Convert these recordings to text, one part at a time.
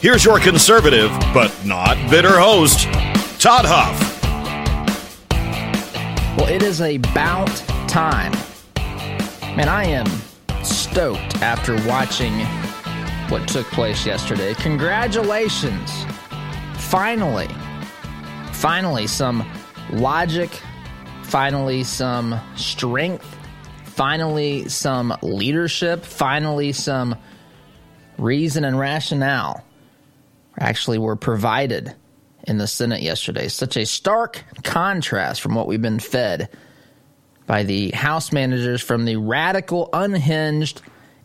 Here's your conservative, but not bitter host, Todd Huff. Well, it is about time. Man, I am stoked after watching what took place yesterday. Congratulations. Finally, finally, some logic, finally, some strength, finally, some leadership, finally, some reason and rationale actually were provided in the Senate yesterday. Such a stark contrast from what we've been fed by the House managers from the radical, unhinged,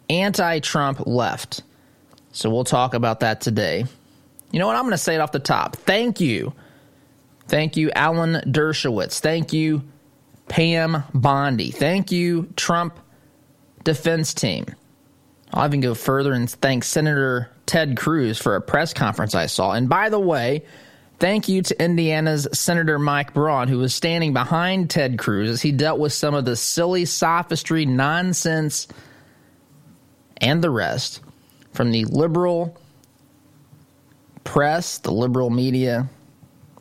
anti Trump left. So we'll talk about that today. You know what? I'm going to say it off the top. Thank you. Thank you, Alan Dershowitz. Thank you, Pam Bondi. Thank you, Trump defense team. I'll even go further and thank Senator Ted Cruz for a press conference I saw. And by the way, thank you to Indiana's Senator Mike Braun, who was standing behind Ted Cruz as he dealt with some of the silly sophistry, nonsense, and the rest from the liberal press, the liberal media,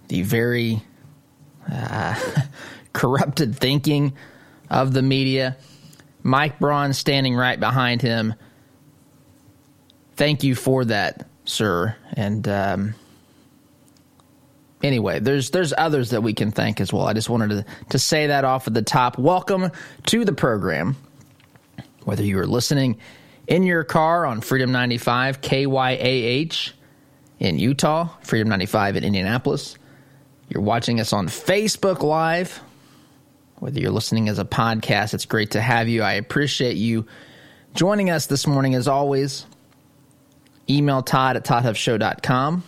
the very uh, corrupted thinking of the media. Mike Braun standing right behind him thank you for that, sir. And um, anyway, there's there's others that we can thank as well. I just wanted to to say that off at the top. Welcome to the program. Whether you are listening in your car on Freedom 95 KYAH in Utah, Freedom 95 in Indianapolis, you're watching us on Facebook Live. Whether you're listening as a podcast, it's great to have you. I appreciate you joining us this morning as always. Email Todd at ToddHuffShow.com.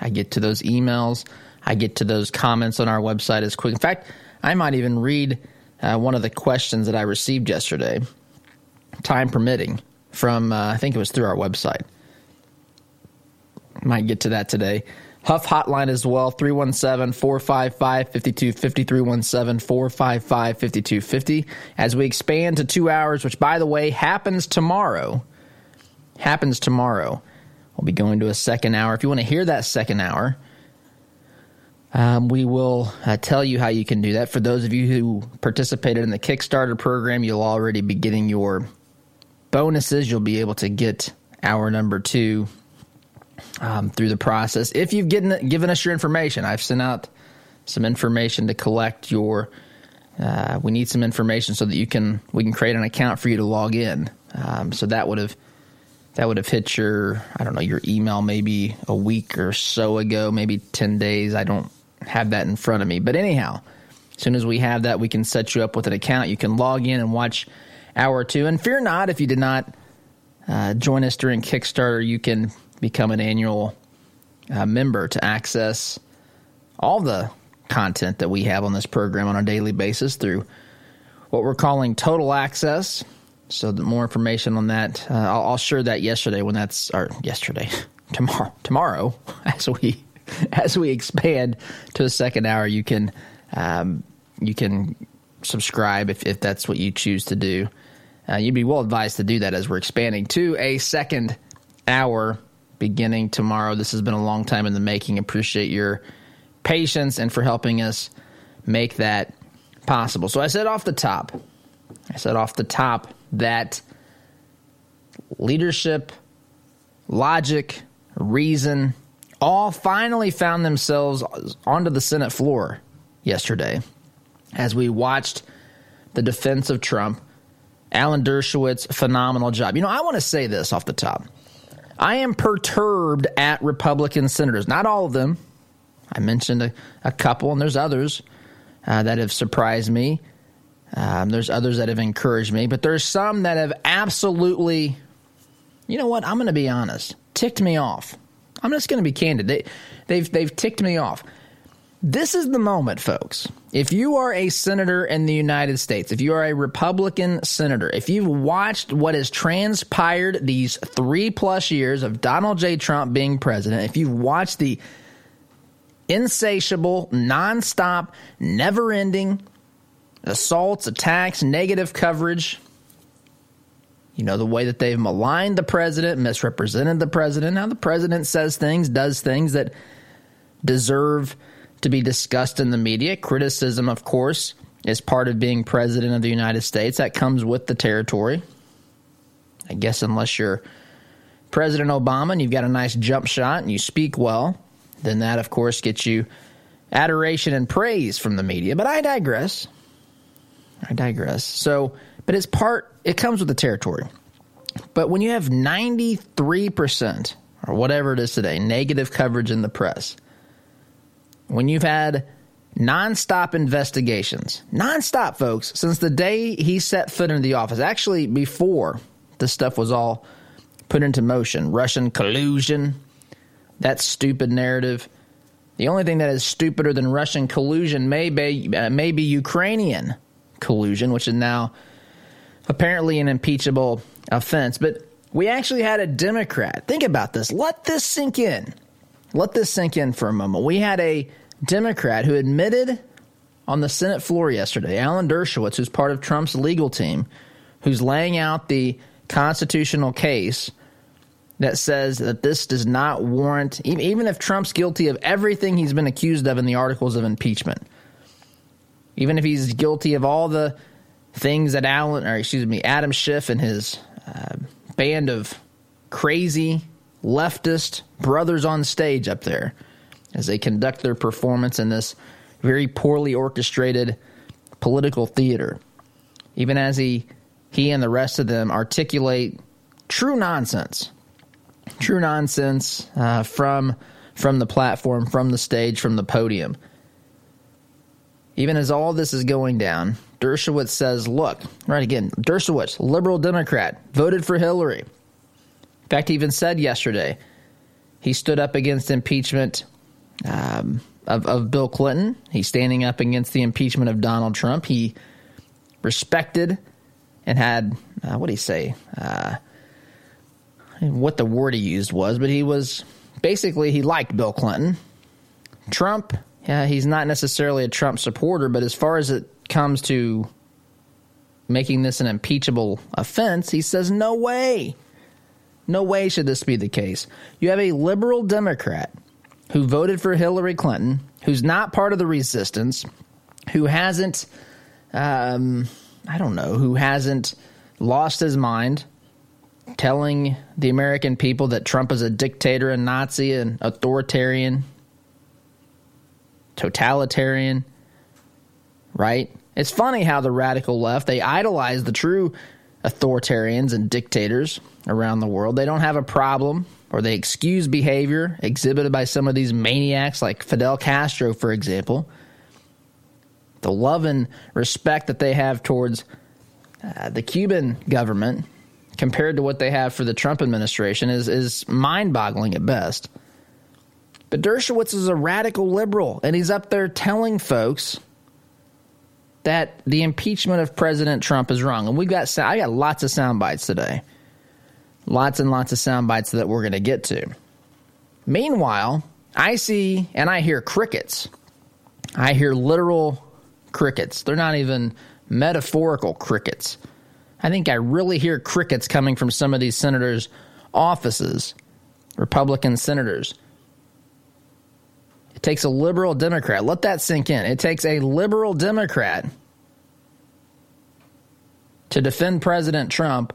I get to those emails. I get to those comments on our website as quick. In fact, I might even read uh, one of the questions that I received yesterday, time permitting, from uh, I think it was through our website. Might get to that today. Huff Hotline as well, 317 455 5250, 317 455 5250. As we expand to two hours, which, by the way, happens tomorrow happens tomorrow. We'll be going to a second hour. If you want to hear that second hour, um, we will uh, tell you how you can do that. For those of you who participated in the Kickstarter program, you'll already be getting your bonuses. You'll be able to get hour number two um, through the process. If you've given, given us your information, I've sent out some information to collect your. Uh, we need some information so that you can we can create an account for you to log in. Um, so that would have that would have hit your I don't know your email maybe a week or so ago, maybe ten days. I don't have that in front of me, but anyhow, as soon as we have that, we can set you up with an account. You can log in and watch hour two. And fear not if you did not uh, join us during Kickstarter, you can become an annual uh, member to access all the content that we have on this program on a daily basis through what we're calling total access so the more information on that, uh, I'll, I'll, share that yesterday when that's or yesterday, tomorrow, tomorrow as we as we expand to a second hour, you can um, you can subscribe if, if that's what you choose to do. Uh, you'd be well advised to do that as we're expanding to a second hour beginning tomorrow. This has been a long time in the making. Appreciate your patience and for helping us make that possible. So I said off the top, I said off the top that leadership, logic, reason, all finally found themselves onto the Senate floor yesterday as we watched the defense of Trump. Alan Dershowitz, phenomenal job. You know, I want to say this off the top. I am perturbed at Republican senators. Not all of them. I mentioned a, a couple, and there's others uh, that have surprised me. Um, there's others that have encouraged me, but there's some that have absolutely, you know what? I'm going to be honest, ticked me off. I'm just going to be candid. They, they've they've ticked me off. This is the moment, folks. If you are a senator in the United States, if you are a Republican senator, if you've watched what has transpired these three plus years of Donald J. Trump being president, if you've watched the insatiable, nonstop, never ending assaults, attacks, negative coverage, you know, the way that they've maligned the president, misrepresented the president. Now, the president says things, does things that deserve to be discussed in the media. Criticism, of course, is part of being president of the United States. That comes with the territory. I guess unless you're President Obama and you've got a nice jump shot and you speak well, then that, of course, gets you adoration and praise from the media. But I digress. I digress. So, but it's part, it comes with the territory. But when you have 93% or whatever it is today, negative coverage in the press, when you've had nonstop investigations, nonstop, folks, since the day he set foot into the office, actually before this stuff was all put into motion, Russian collusion, that stupid narrative. The only thing that is stupider than Russian collusion may be, uh, may be Ukrainian collusion, which is now apparently an impeachable offense. But we actually had a Democrat. Think about this. Let this sink in. Let this sink in for a moment. We had a Democrat who admitted on the Senate floor yesterday, Alan Dershowitz, who's part of Trump's legal team, who's laying out the constitutional case that says that this does not warrant, even if Trump's guilty of everything he's been accused of in the articles of impeachment, even if he's guilty of all the things that Alan, or excuse me, Adam Schiff and his uh, band of crazy leftist brothers on stage up there as they conduct their performance in this very poorly orchestrated political theater. Even as he he and the rest of them articulate true nonsense, true nonsense uh, from from the platform, from the stage, from the podium. Even as all this is going down, Dershowitz says, "Look, right again, Dershowitz, liberal Democrat, voted for Hillary." In fact, he even said yesterday he stood up against impeachment um, of, of Bill Clinton. He's standing up against the impeachment of Donald Trump. He respected and had, uh, what did he say? Uh, what the word he used was, but he was basically, he liked Bill Clinton. Trump, yeah, he's not necessarily a Trump supporter, but as far as it comes to making this an impeachable offense, he says, no way. No way should this be the case. You have a liberal Democrat who voted for Hillary Clinton, who's not part of the resistance, who hasn't, um, I don't know, who hasn't lost his mind telling the American people that Trump is a dictator, a Nazi, an authoritarian, totalitarian, right? It's funny how the radical left, they idolize the true authoritarians and dictators around the world. They don't have a problem or they excuse behavior exhibited by some of these maniacs like Fidel Castro, for example. The love and respect that they have towards uh, the Cuban government compared to what they have for the Trump administration is, is mind boggling at best. But Dershowitz is a radical liberal, and he's up there telling folks that the impeachment of President Trump is wrong. And we've got I got lots of sound bites today Lots and lots of sound bites that we're going to get to. Meanwhile, I see and I hear crickets. I hear literal crickets. They're not even metaphorical crickets. I think I really hear crickets coming from some of these senators' offices, Republican senators. It takes a liberal Democrat. Let that sink in. It takes a liberal Democrat to defend President Trump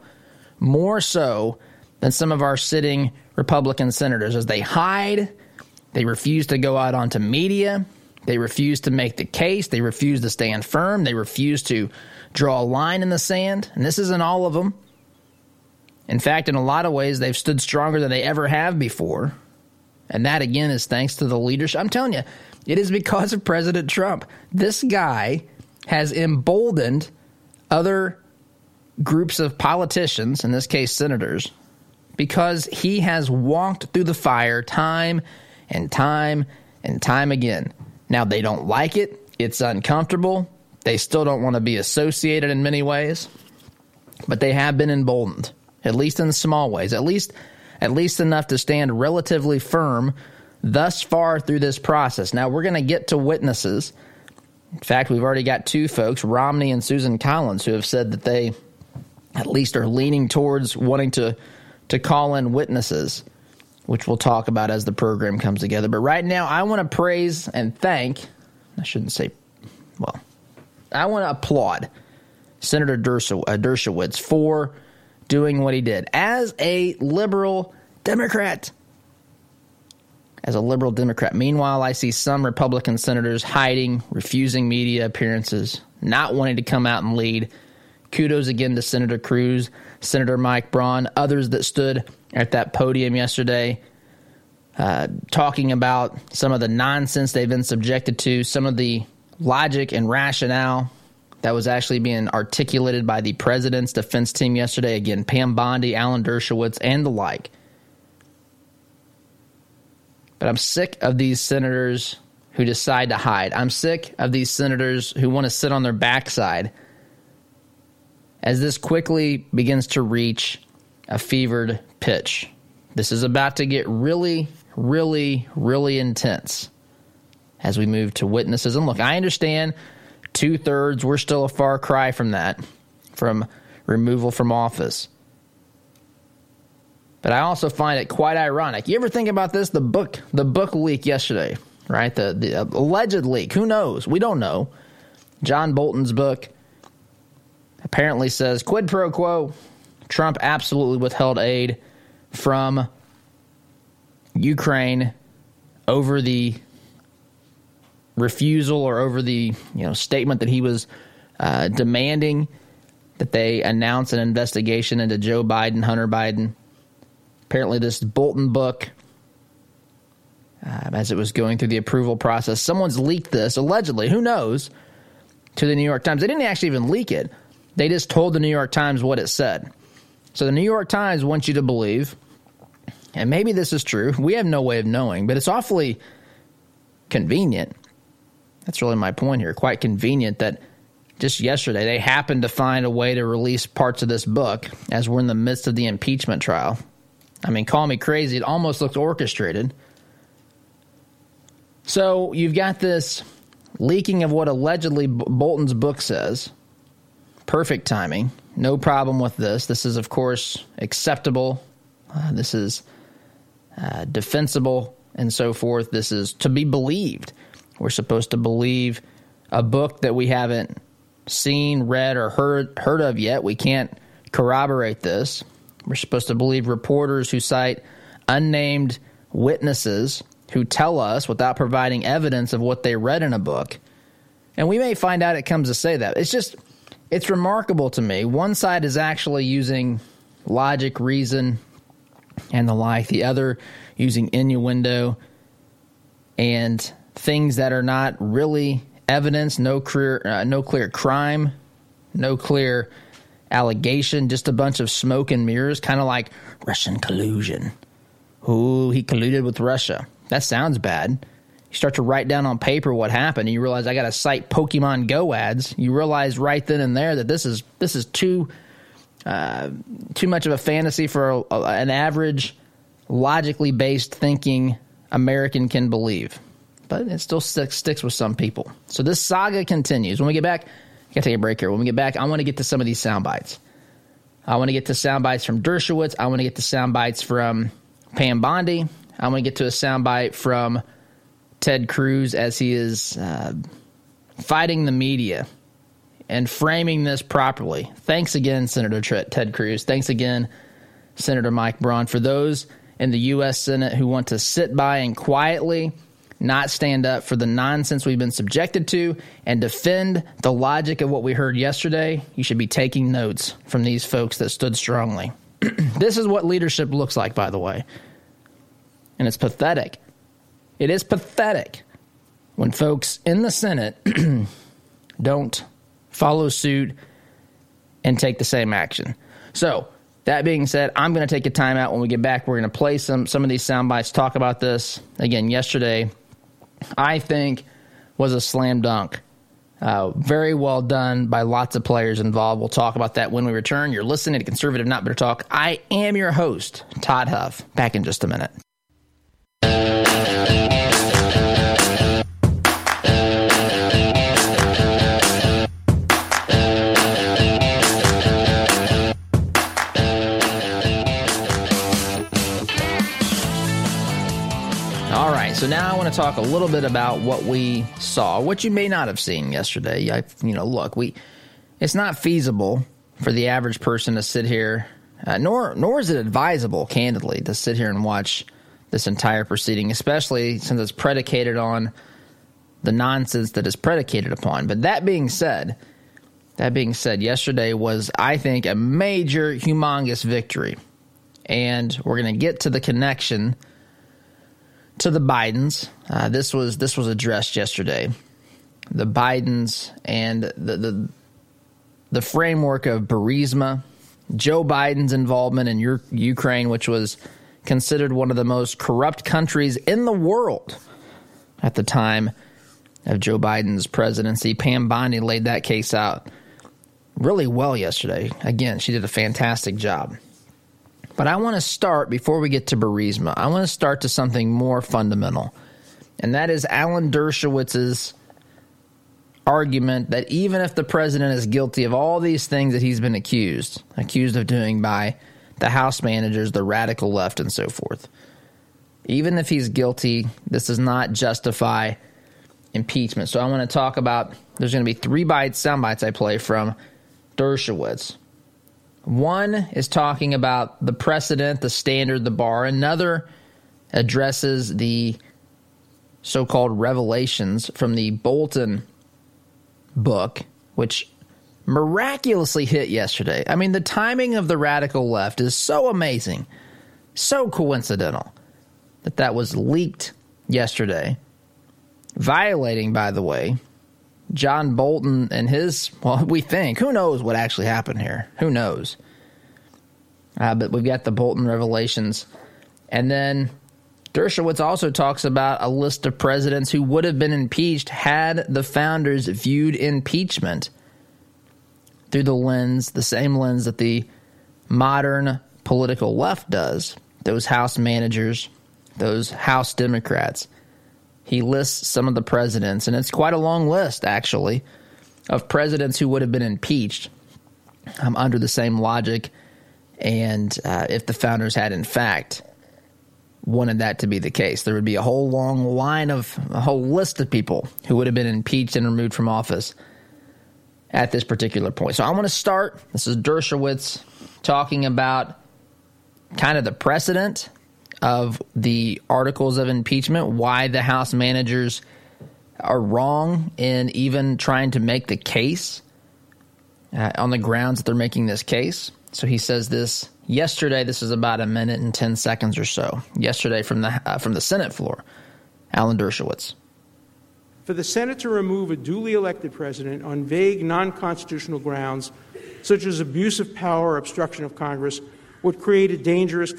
more so than some of our sitting Republican senators as they hide. They refuse to go out onto media. They refuse to make the case. They refuse to stand firm. They refuse to draw a line in the sand. And this isn't all of them. In fact, in a lot of ways, they've stood stronger than they ever have before. And that, again, is thanks to the leadership. I'm telling you, it is because of President Trump. This guy has emboldened other groups of politicians, in this case, senators, because he has walked through the fire time and time and time again. Now, they don't like it, it's uncomfortable. They still don't want to be associated in many ways, but they have been emboldened, at least in small ways, at least at least enough to stand relatively firm thus far through this process. Now, we're going to get to witnesses. In fact, we've already got two folks, Romney and Susan Collins, who have said that they at least are leaning towards wanting to to call in witnesses, which we'll talk about as the program comes together. But right now, I want to praise and thank, I shouldn't say, well, I want to applaud Senator uh, Dershowitz for doing what he did as a liberal Democrat. As a liberal Democrat. Meanwhile, I see some Republican senators hiding, refusing media appearances, not wanting to come out and lead. Kudos again to Senator Cruz, Senator Mike Braun, others that stood at that podium yesterday uh, talking about some of the nonsense they've been subjected to, some of the logic and rationale that was actually being articulated by the president's defense team yesterday. Again, Pam Bondi, Alan Dershowitz, and the like. But I'm sick of these senators who decide to hide. I'm sick of these senators who want to sit on their backside as this quickly begins to reach a fevered pitch. This is about to get really, really, really intense as we move to witnesses. And look, I understand two thirds, we're still a far cry from that, from removal from office. But I also find it quite ironic. You ever think about this? The book, the book leak yesterday, right? The, the alleged leak. Who knows? We don't know. John Bolton's book apparently says quid pro quo. Trump absolutely withheld aid from Ukraine over the refusal or over the you know statement that he was uh, demanding that they announce an investigation into Joe Biden, Hunter Biden. Apparently, this Bolton book, uh, as it was going through the approval process, someone's leaked this allegedly. Who knows? To the New York Times, they didn't actually even leak it. They just told the New York Times what it said. So the New York Times wants you to believe, and maybe this is true. We have no way of knowing, but it's awfully convenient that's really my point here. Quite convenient that just yesterday they happened to find a way to release parts of this book as we're in the midst of the impeachment trial. I mean, call me crazy. It almost looks orchestrated. So you've got this leaking of what allegedly Bolton's book says. Perfect timing. No problem with this. This is, of course, acceptable. Uh, this is uh, defensible and so forth. This is to be believed. We're supposed to believe a book that we haven't seen, read, or heard heard of yet. We can't corroborate this. We're supposed to believe reporters who cite unnamed witnesses who tell us without providing evidence of what they read in a book. And we may find out it comes to say that. It's just it's remarkable to me. One side is actually using logic, reason, and the like. The other using innuendo and things that are not really evidence, no clear, uh, no clear crime, no clear allegation, just a bunch of smoke and mirrors, kind of like Russian collusion. Ooh, he colluded with Russia. That sounds bad. You start to write down on paper what happened, and you realize I got to cite Pokemon Go ads. You realize right then and there that this is this is too uh, too much of a fantasy for a, a, an average, logically based thinking American can believe but it still sticks, sticks with some people. So this saga continues. When we get back, I gotta take a break here. When we get back, I want to get to some of these sound bites. I want to get to sound bites from Dershowitz. I want to get to sound bites from Pam Bondi. I want to get to a sound bite from Ted Cruz as he is uh, fighting the media and framing this properly. Thanks again, Senator Ted Cruz. Thanks again, Senator Mike Braun. For those in the U.S. Senate who want to sit by and quietly not stand up for the nonsense we've been subjected to and defend the logic of what we heard yesterday, you should be taking notes from these folks that stood strongly. this is what leadership looks like, by the way. And it's pathetic. It is pathetic when folks in the Senate don't follow suit and take the same action. So, that being said, I'm going to take a timeout. When we get back, we're going to play some some of these sound bites, talk about this again. Yesterday, I think was a slam dunk. Uh, very well done by lots of players involved. We'll talk about that when we return. You're listening to Conservative Not Bitter Talk. I am your host, Todd Huff. Back in just a minute. So now I want to talk a little bit about what we saw, what you may not have seen yesterday. I, you know, look, we it's not feasible for the average person to sit here, uh, nor nor is it advisable, candidly, to sit here and watch this entire proceeding, especially since it's predicated on the nonsense that is predicated upon. But that being said, that being said, yesterday was, I think, a major, humongous victory. And we're going to get to the connection to the Bidens. Uh, this was this was addressed yesterday. The Bidens and the the, the framework of Burisma, Joe Biden's involvement in your, Ukraine, which was considered one of the most corrupt countries in the world at the time of Joe Biden's presidency. Pam Bondi laid that case out really well yesterday. Again, she did a fantastic job. But I want to start before we get to Burisma. I want to start to something more fundamental, and that is Alan Dershowitz's argument that even if the president is guilty of all these things that he's been accused, accused of doing by the House managers, the radical left, and so forth, even if he's guilty, this does not justify impeachment. So I want to talk about. There's going to be three bites, sound bites I play from Dershowitz. One is talking about the precedent, the standard, the bar. Another addresses the so called revelations from the Bolton book, which miraculously hit yesterday. I mean, the timing of the radical left is so amazing, so coincidental that that was leaked yesterday, violating, by the way, John Bolton and his, well, we think, who knows what actually happened here? Who knows? Uh, but we've got the Bolton revelations. And then Dershowitz also talks about a list of presidents who would have been impeached had the founders viewed impeachment through the lens, the same lens that the modern political left does. Those House managers, those House Democrats he lists some of the presidents, and it's quite a long list, actually, of presidents who would have been impeached um, under the same logic. And uh, if the founders had, in fact, wanted that to be the case, there would be a whole long line of a whole list of people who would have been impeached and removed from office at this particular point. So I want to start. This is Dershowitz talking about kind of the precedent of the articles of impeachment, why the House managers are wrong in even trying to make the case uh, on the grounds that they're making this case. So he says this yesterday. This is about a minute and ten seconds or so. Yesterday from the uh, from the Senate floor, Alan Dershowitz. For the Senate to remove a duly elected president on vague, non-constitutional grounds, such as abuse of power or obstruction of Congress, would create a dangerous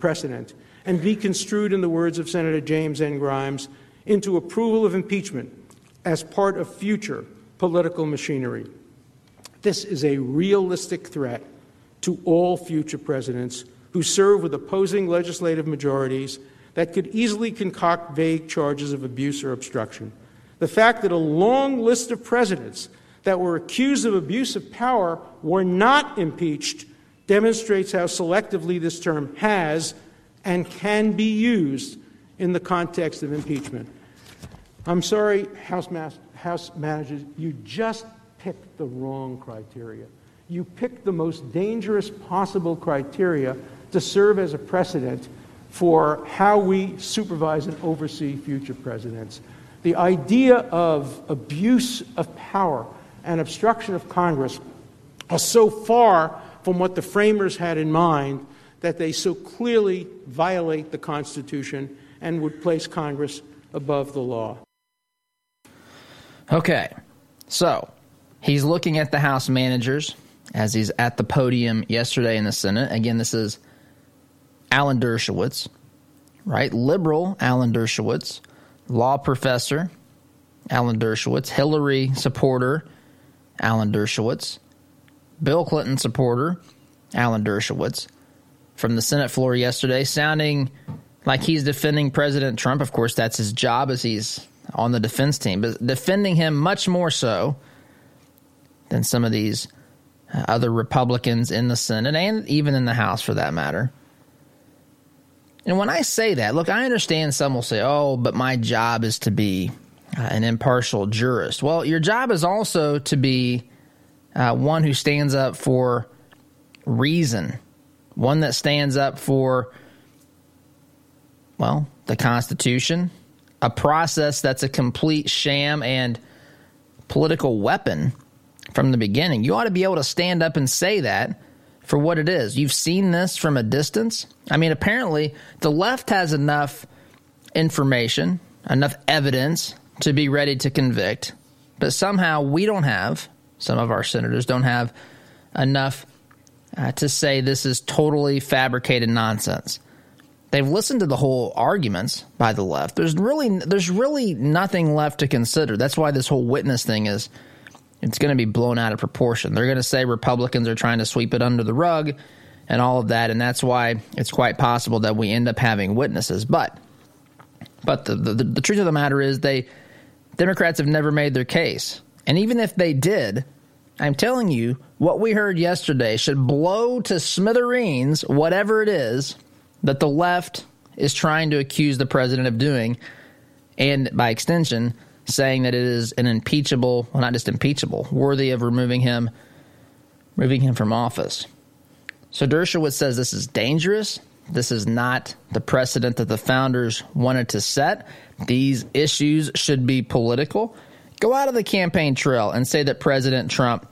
precedent and be construed, in the words of Senator James N. Grimes, into approval of impeachment as part of future political machinery. This is a realistic threat to all future presidents who serve with opposing legislative majorities that could easily concoct vague charges of abuse or obstruction. The fact that a long list of presidents that were accused of abuse of power were not impeached demonstrates how selectively this term has and can be used in the context of impeachment. I'm sorry, House, mas- House managers, you just picked the wrong criteria. You picked the most dangerous possible criteria to serve as a precedent for how we supervise and oversee future presidents. The idea of abuse of power and obstruction of Congress are so far from what the framers had in mind that they so clearly violate the Constitution and would place Congress above the law. Okay, so he's looking at the House managers as he's at the podium yesterday in the Senate. Again, this is Alan Dershowitz, right? Liberal Alan Dershowitz, law professor Alan Dershowitz, Hillary supporter Alan Dershowitz, Bill Clinton supporter Alan Dershowitz from the Senate floor yesterday, sounding like he's defending President Trump. Of course, that's his job as he's on the defense team, but defending him much more so than some of these uh, other Republicans in the Senate and even in the House for that matter. And when I say that, look, I understand some will say, oh, but my job is to be uh, an impartial jurist. Well, your job is also to be uh, one who stands up for reason, one that stands up for, well, the Constitution, a process that's a complete sham and political weapon from the beginning. You ought to be able to stand up and say that for what it is. You've seen this from a distance. I mean, apparently, the left has enough information, enough evidence to be ready to convict, but somehow we don't have, some of our senators don't have enough uh, to say this is totally fabricated nonsense. They've listened to the whole arguments by the left. There's really there's really nothing left to consider. That's why this whole witness thing is it's going to be blown out of proportion. They're going to say Republicans are trying to sweep it under the rug and all of that, and that's why it's quite possible that we end up having witnesses. But but the, the, the truth of the matter is they Democrats have never made their case. And even if they did, I'm telling you, what we heard yesterday should blow to smithereens whatever it is that the left is trying to accuse the president of doing, and by extension, saying that it is an impeachable, well, not just impeachable, worthy of removing him, removing him from office. So Dershowitz says this is dangerous. This is not the precedent that the founders wanted to set. These issues should be political. Go out of the campaign trail and say that President Trump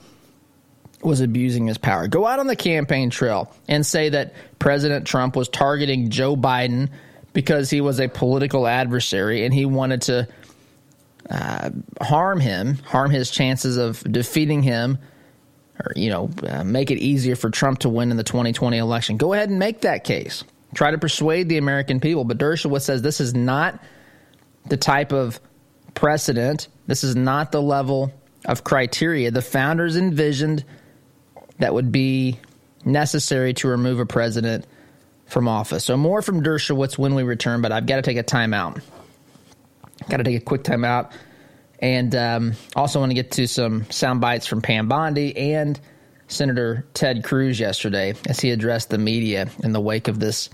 was abusing his power. Go out on the campaign trail and say that President Trump was targeting Joe Biden because he was a political adversary and he wanted to uh, harm him, harm his chances of defeating him, or you know, uh, make it easier for Trump to win in the 2020 election. Go ahead and make that case. Try to persuade the American people. But Dershowitz says this is not the type of precedent. This is not the level of criteria the founders envisioned that would be necessary to remove a president from office. So more from Dershowitz when we return, but I've got to take a timeout. Got to take a quick timeout. And um, also want to get to some sound bites from Pam Bondi and Senator Ted Cruz yesterday as he addressed the media in the wake of this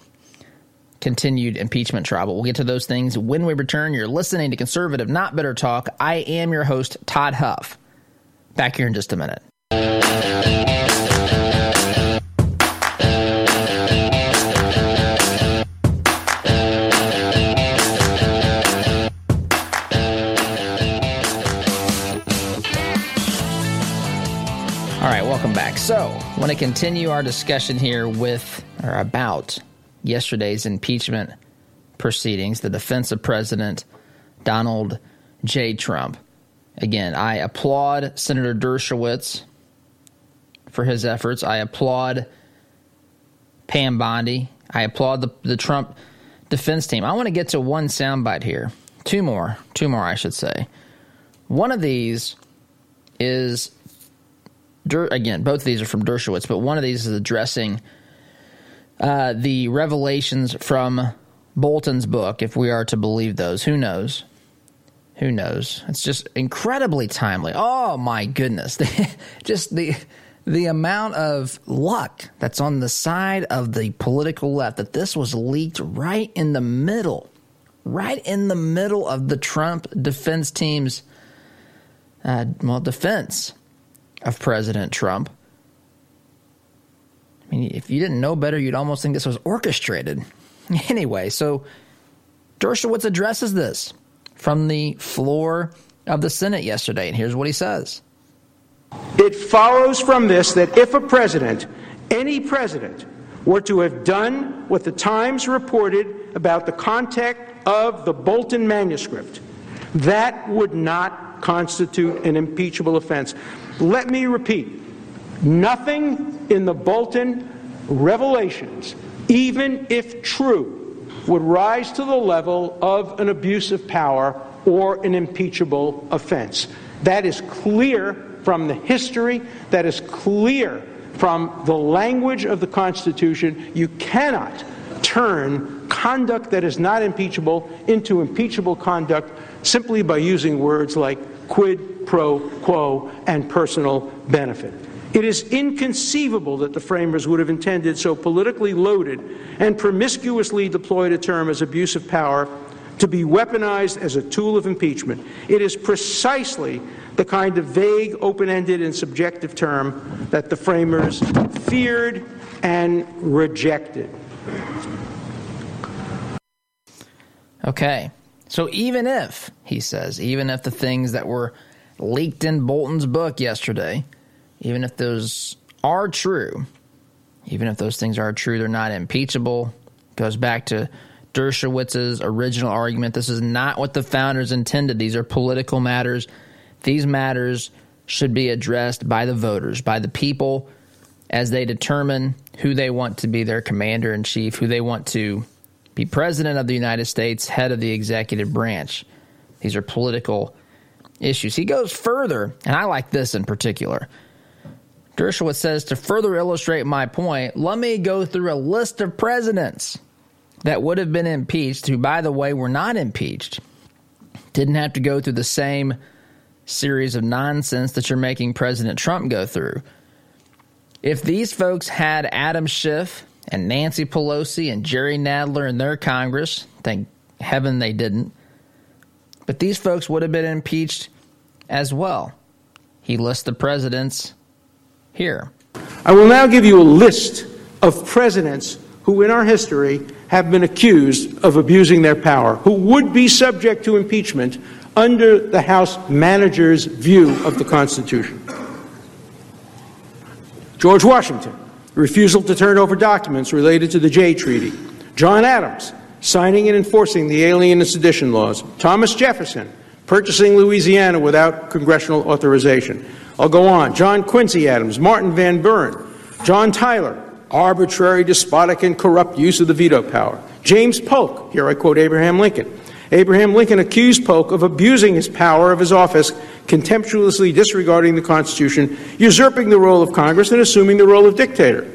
continued impeachment trial. But we'll get to those things when we return. You're listening to Conservative Not Bitter Talk. I am your host, Todd Huff. Back here in just a minute. All right, welcome back. So, I want to continue our discussion here with or about yesterday's impeachment proceedings, the defense of President Donald J. Trump. Again, I applaud Senator Dershowitz for his efforts. I applaud Pam Bondi. I applaud the, the Trump defense team. I want to get to one soundbite here. Two more. Two more, I should say. One of these is again, both of these are from Dershowitz, but one of these is addressing uh, the revelations from Bolton's book, if we are to believe those. Who knows? Who knows? It's just incredibly timely. Oh my goodness. just the the amount of luck that's on the side of the political left that this was leaked right in the middle, right in the middle of the Trump defense team's uh, well defense of President Trump. I mean, if you didn't know better, you'd almost think this was orchestrated. Anyway, so Dershowitz addresses this from the floor of the Senate yesterday, and here's what he says. It follows from this that if a president, any president, were to have done what the Times reported about the content of the Bolton manuscript, that would not constitute an impeachable offense. Let me repeat nothing in the Bolton revelations, even if true, would rise to the level of an abuse of power or an impeachable offense. That is clear from the history, that is clear from the language of the Constitution. You cannot turn conduct that is not impeachable into impeachable conduct simply by using words like quid pro quo and personal benefit. It is inconceivable that the framers would have intended so politically loaded and promiscuously deployed a term as abuse of power to be weaponized as a tool of impeachment. It is precisely the kind of vague, open ended, and subjective term that the framers feared and rejected. Okay. So even if, he says, even if the things that were leaked in Bolton's book yesterday, even if those are true, even if those things are true, they're not impeachable. Goes back to Dershowitz's original argument. This is not what the founders intended. These are political matters. These matters should be addressed by the voters, by the people, as they determine who they want to be their commander in chief, who they want to be president of the United States, head of the executive branch. These are political issues. He goes further, and I like this in particular. Dershowitz says, to further illustrate my point, let me go through a list of presidents that would have been impeached, who, by the way, were not impeached, didn't have to go through the same series of nonsense that you're making President Trump go through. If these folks had Adam Schiff and Nancy Pelosi and Jerry Nadler in their Congress, thank heaven they didn't, but these folks would have been impeached as well. He lists the presidents here. I will now give you a list of presidents who, in our history, have been accused of abusing their power, who would be subject to impeachment under the House manager's view of the Constitution. George Washington, refusal to turn over documents related to the Jay Treaty. John Adams, signing and enforcing the Alien and Sedition laws. Thomas Jefferson, purchasing Louisiana without congressional authorization. I'll go on. John Quincy Adams, Martin Van Buren, John Tyler, arbitrary, despotic, and corrupt use of the veto power. James Polk, here I quote Abraham Lincoln. Abraham Lincoln accused Polk of abusing his power of his office, contemptuously disregarding the Constitution, usurping the role of Congress, and assuming the role of dictator.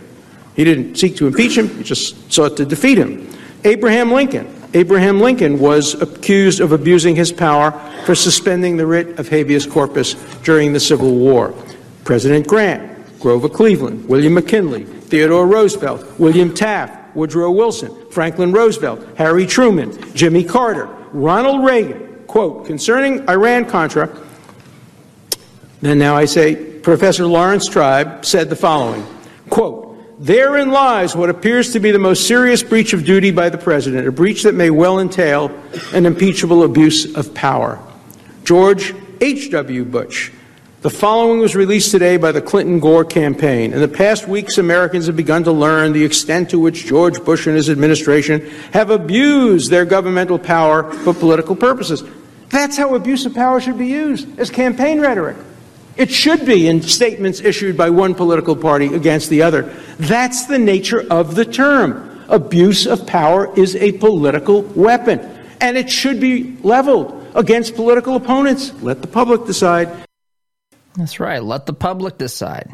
He didn't seek to impeach him, he just sought to defeat him. Abraham Lincoln. Abraham Lincoln was accused of abusing his power for suspending the writ of habeas corpus during the Civil War. President Grant, Grover Cleveland, William McKinley, Theodore Roosevelt, William Taft, Woodrow Wilson, Franklin Roosevelt, Harry Truman, Jimmy Carter, Ronald Reagan, quote, concerning Iran Contra, then now I say, Professor Laurence Tribe said the following, quote, Therein lies what appears to be the most serious breach of duty by the President, a breach that may well entail an impeachable abuse of power. George H.W. Bush, the following was released today by the Clinton Gore campaign. In the past weeks, Americans have begun to learn the extent to which George Bush and his administration have abused their governmental power for political purposes. That's how abuse of power should be used as campaign rhetoric. It should be in statements issued by one political party against the other. That's the nature of the term. Abuse of power is a political weapon, and it should be leveled against political opponents. Let the public decide. That's right. Let the public decide.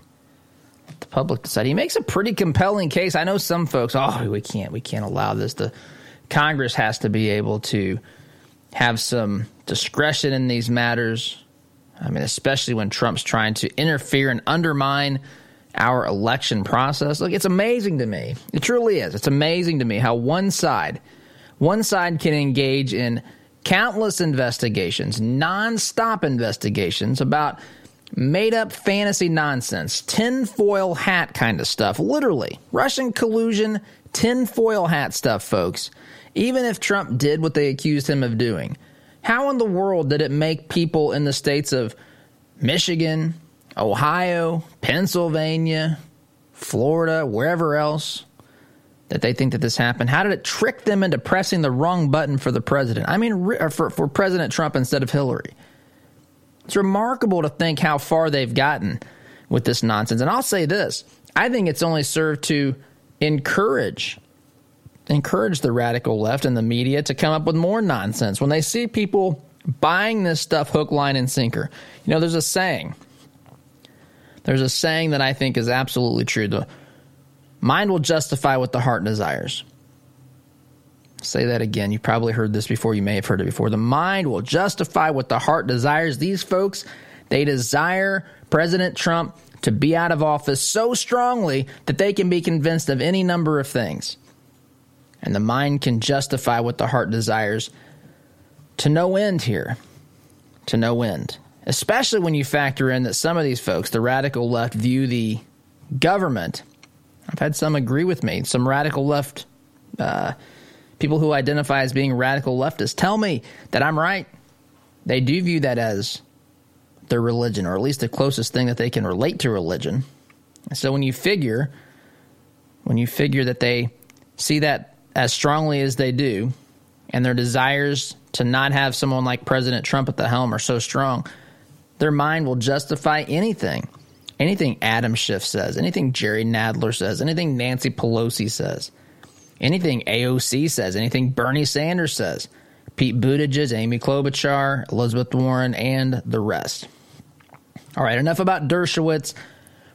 Let the public decide. He makes a pretty compelling case. I know some folks, oh, we can't, we can't allow this. The Congress has to be able to have some discretion in these matters. I mean, especially when Trump's trying to interfere and undermine our election process. Look, it's amazing to me. It truly is. It's amazing to me how one side, one side can engage in countless investigations, nonstop investigations about made up fantasy nonsense, tinfoil hat kind of stuff. Literally, Russian collusion, tinfoil hat stuff, folks. Even if Trump did what they accused him of doing, how in the world did it make people in the states of Michigan, Ohio, Pennsylvania, Florida, wherever else that they think that this happened? How did it trick them into pressing the wrong button for the president? I mean, for, for President Trump instead of Hillary. It's remarkable to think how far they've gotten with this nonsense. And I'll say this I think it's only served to encourage encourage the radical left and the media to come up with more nonsense when they see people buying this stuff hook line and sinker you know there's a saying there's a saying that i think is absolutely true the mind will justify what the heart desires say that again. You've probably heard this before. You may have heard it before. The mind will justify what the heart desires. These folks, they desire President Trump to be out of office so strongly that they can be convinced of any number of things. And the mind can justify what the heart desires to no end here. To no end. Especially when you factor in that some of these folks, the radical left, view the government. I've had some agree with me. Some radical left uh, people who identify as being radical leftists tell me that I'm right. They do view that as their religion, or at least the closest thing that they can relate to religion. So when you figure, when you figure that they see that as strongly as they do, and their desires to not have someone like President Trump at the helm are so strong, their mind will justify anything. Anything Adam Schiff says, anything Jerry Nadler says, anything Nancy Pelosi says anything AOC says, anything Bernie Sanders says, Pete Buttigieg, Amy Klobuchar, Elizabeth Warren, and the rest. All right, enough about Dershowitz.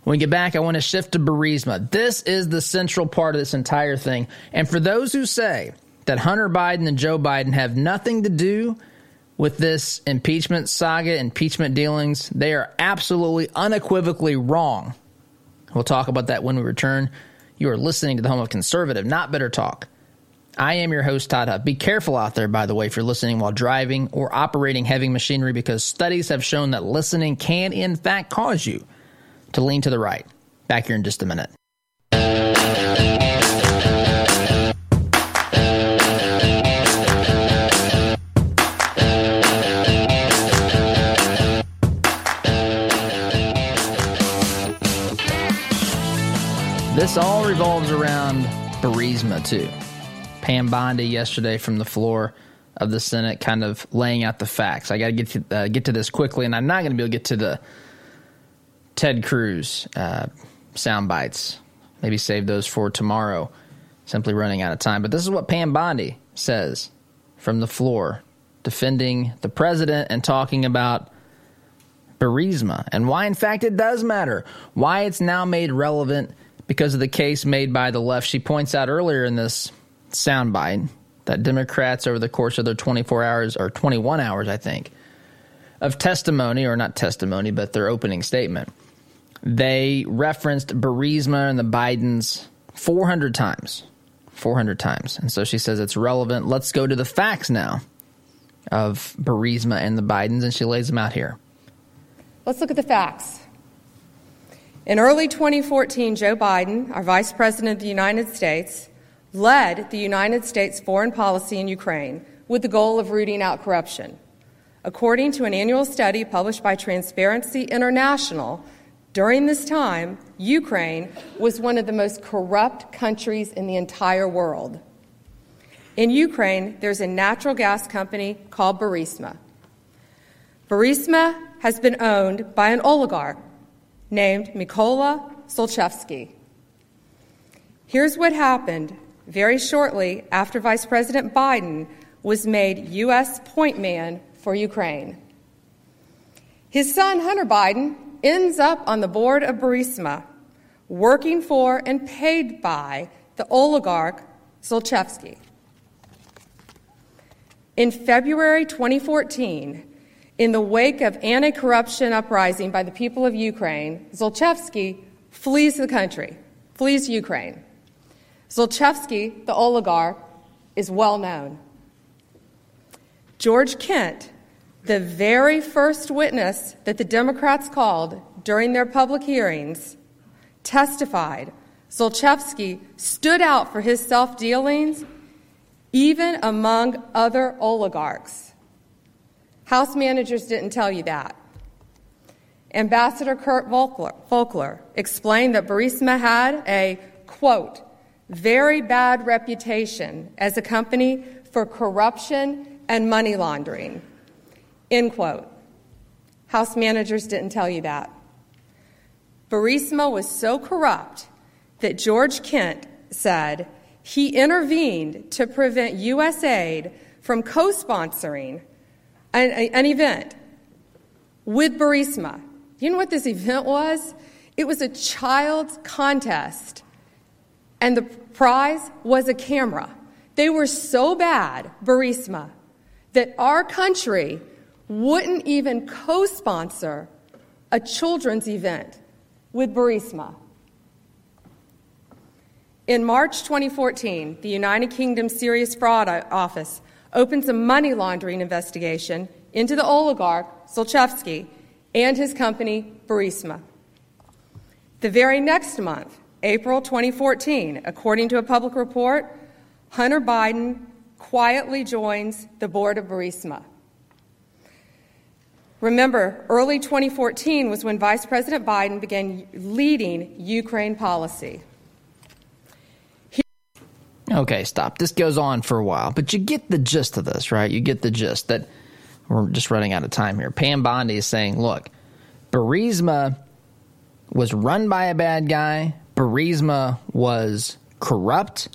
When we get back, I want to shift to Burisma. This is the central part of this entire thing. And for those who say that Hunter Biden and Joe Biden have nothing to do with this impeachment saga, impeachment dealings, they are absolutely unequivocally wrong. We'll talk about that when we return. You are listening to the home of conservative, not bitter talk. I am your host, Todd Huff. Be careful out there, by the way, if you're listening while driving or operating heavy machinery, because studies have shown that listening can, in fact, cause you to lean to the right. Back here in just a minute. This all revolves around Burisma, too. Pam Bondi yesterday from the floor of the Senate, kind of laying out the facts. I got to get to uh, get to this quickly, and I'm not going to be able to get to the Ted Cruz uh, sound bites. Maybe save those for tomorrow. Simply running out of time. But this is what Pam Bondi says from the floor, defending the president and talking about Burisma and why, in fact, it does matter. Why it's now made relevant because of the case made by the left. She points out earlier in this soundbite that Democrats, over the course of their 24 hours or 21 hours, I think, of testimony, or not testimony, but their opening statement, they referenced Burisma and the Bidens 400 times. 400 times. And so she says it's relevant. Let's go to the facts now of Burisma and the Bidens, and she lays them out here. Let's look at the facts. In early 2014, Joe Biden, our Vice President of the United States, led the United States foreign policy in Ukraine with the goal of rooting out corruption. According to an annual study published by Transparency International, during this time, Ukraine was one of the most corrupt countries in the entire world. In Ukraine, there's a natural gas company called Burisma. Burisma has been owned by an oligarch named Mykola Zlochevsky. Here's what happened very shortly after Vice President Biden was made U.S. point man for Ukraine. His son, Hunter Biden, ends up on the board of Burisma, working for and paid by the oligarch Zlochevsky. In February 2014, in the wake of anti corruption uprising by the people of Ukraine, Zlochevsky flees the country, flees Ukraine. Zlochevsky, the oligarch, is well known. George Kent, the very first witness that the Democrats called during their public hearings testified Zlochevsky stood out for his self dealings even among other oligarchs. House managers didn't tell you that. Ambassador Kurt Volker explained that Burisma had a, quote, very bad reputation as a company for corruption and money laundering, end quote. House managers didn't tell you that. Burisma was so corrupt that George Kent said he intervened to prevent U.S. aid from co sponsoring an, an, event with Burisma. You know what this event was? It was a child's contest, and the prize was a camera. They were so bad, Burisma, that our country wouldn't even co sponsor a children's event with Burisma. In March 2014, the United Kingdom Serious Fraud Office opens a money laundering investigation into the oligarch Zlochevsky and his company Burisma. The very next month, April 2014, according to a public report, Hunter Biden quietly joins the board of Burisma. Remember, early 2014 was when Vice President Biden began leading Ukraine policy. Okay, stop. This goes on for a while, but you get the gist of this, right? You get the gist that we're just running out of time here. Pam Bondi is saying, look, Burisma was run by a bad guy, Burisma was corrupt.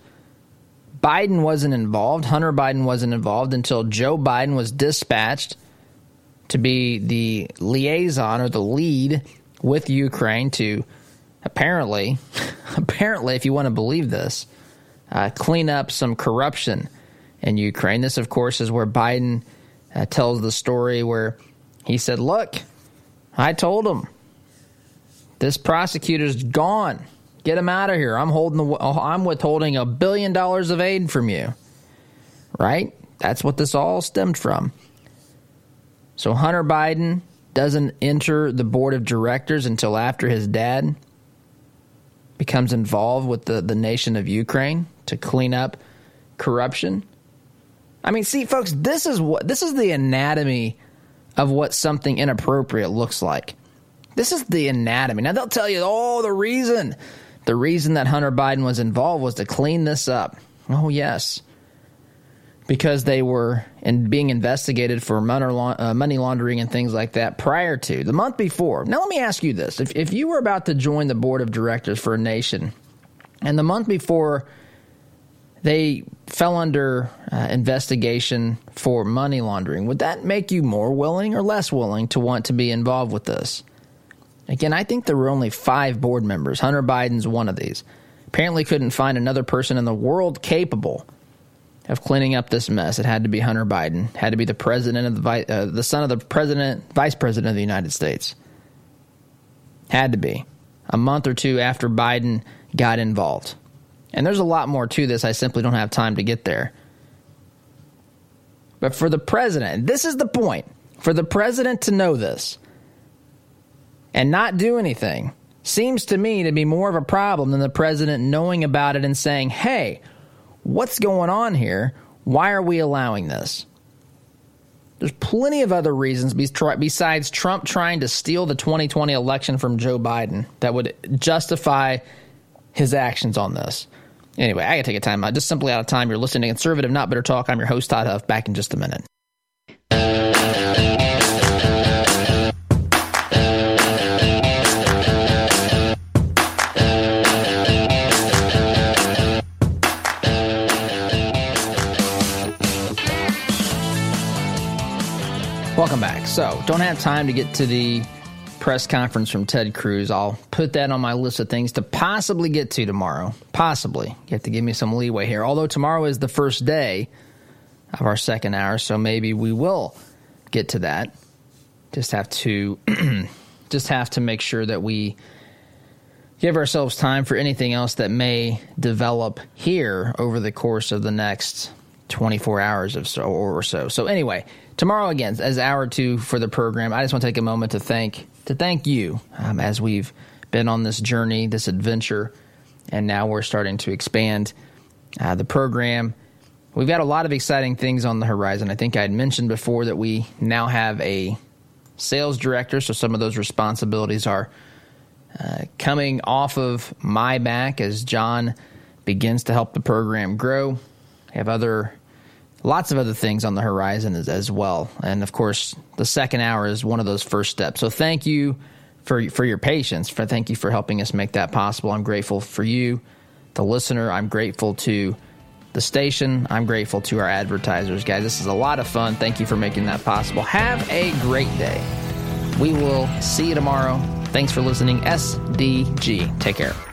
Biden wasn't involved. Hunter Biden wasn't involved until Joe Biden was dispatched to be the liaison or the lead with Ukraine to apparently, apparently, if you want to believe this, uh, clean up some corruption in Ukraine. This, of course, is where Biden uh, tells the story where he said, Look, I told him this prosecutor's gone. Get him out of here. I'm holding the, I'm withholding a billion dollars of aid from you. Right? That's what this all stemmed from. So Hunter Biden doesn't enter the board of directors until after his dad becomes involved with the, the nation of Ukraine to clean up corruption. I mean, see, folks, this is what this is the anatomy of what something inappropriate looks like. This is the anatomy. Now they'll tell you, oh, the reason, the reason that Hunter Biden was involved was to clean this up. Oh yes, because they were in being investigated for uh, money laundering and things like that prior to the month before. Now, let me ask you this: if if you were about to join the board of directors for a nation, and the month before they fell under uh, investigation for money laundering, would that make you more willing or less willing to want to be involved with this? Again, I think there were only five board members. Hunter Biden's one of these. Apparently, couldn't find another person in the world capable of cleaning up this mess. It had to be Hunter Biden. Had to be the president of the uh, the son of the president, vice president of the United States. Had to be a month or two after Biden got involved. And there's a lot more to this. I simply don't have time to get there. But for the president, this is the point. For the president to know this and not do anything seems to me to be more of a problem than the president knowing about it and saying, hey, What's going on here? Why are we allowing this? There's plenty of other reasons besides Trump trying to steal the 2020 election from Joe Biden that would justify his actions on this. Anyway, I gotta take a time out. Just simply out of time. You're listening to Conservative Not Bitter Talk. I'm your host, Todd Huff. Back in just a minute. Welcome back. So, don't have time to get to the press conference from Ted Cruz. I'll put that on my list of things to possibly get to tomorrow. Possibly. You have to give me some leeway here. Although tomorrow is the first day of our second hour, so maybe we will get to that. Just have to just have to make sure that we give ourselves time for anything else that may develop here over the course of the next 24 hours of so or so. So anyway, tomorrow again as hour two for the program. I just want to take a moment to thank to thank you um, as we've been on this journey, this adventure, and now we're starting to expand uh, the program. We've got a lot of exciting things on the horizon. I think I had mentioned before that we now have a sales director, so some of those responsibilities are uh, coming off of my back as John begins to help the program grow. We have other lots of other things on the horizon as, as, well. And of course, the second hour is one of those first steps. So thank you for for your patience. For thank you for helping us make that possible. I'm grateful for you, the listener. I'm grateful to the station. I'm grateful to our advertisers, guys. This is a lot of fun. Thank you for making that possible. Have a great day. We will see you tomorrow. Thanks for listening. SDG. Take care.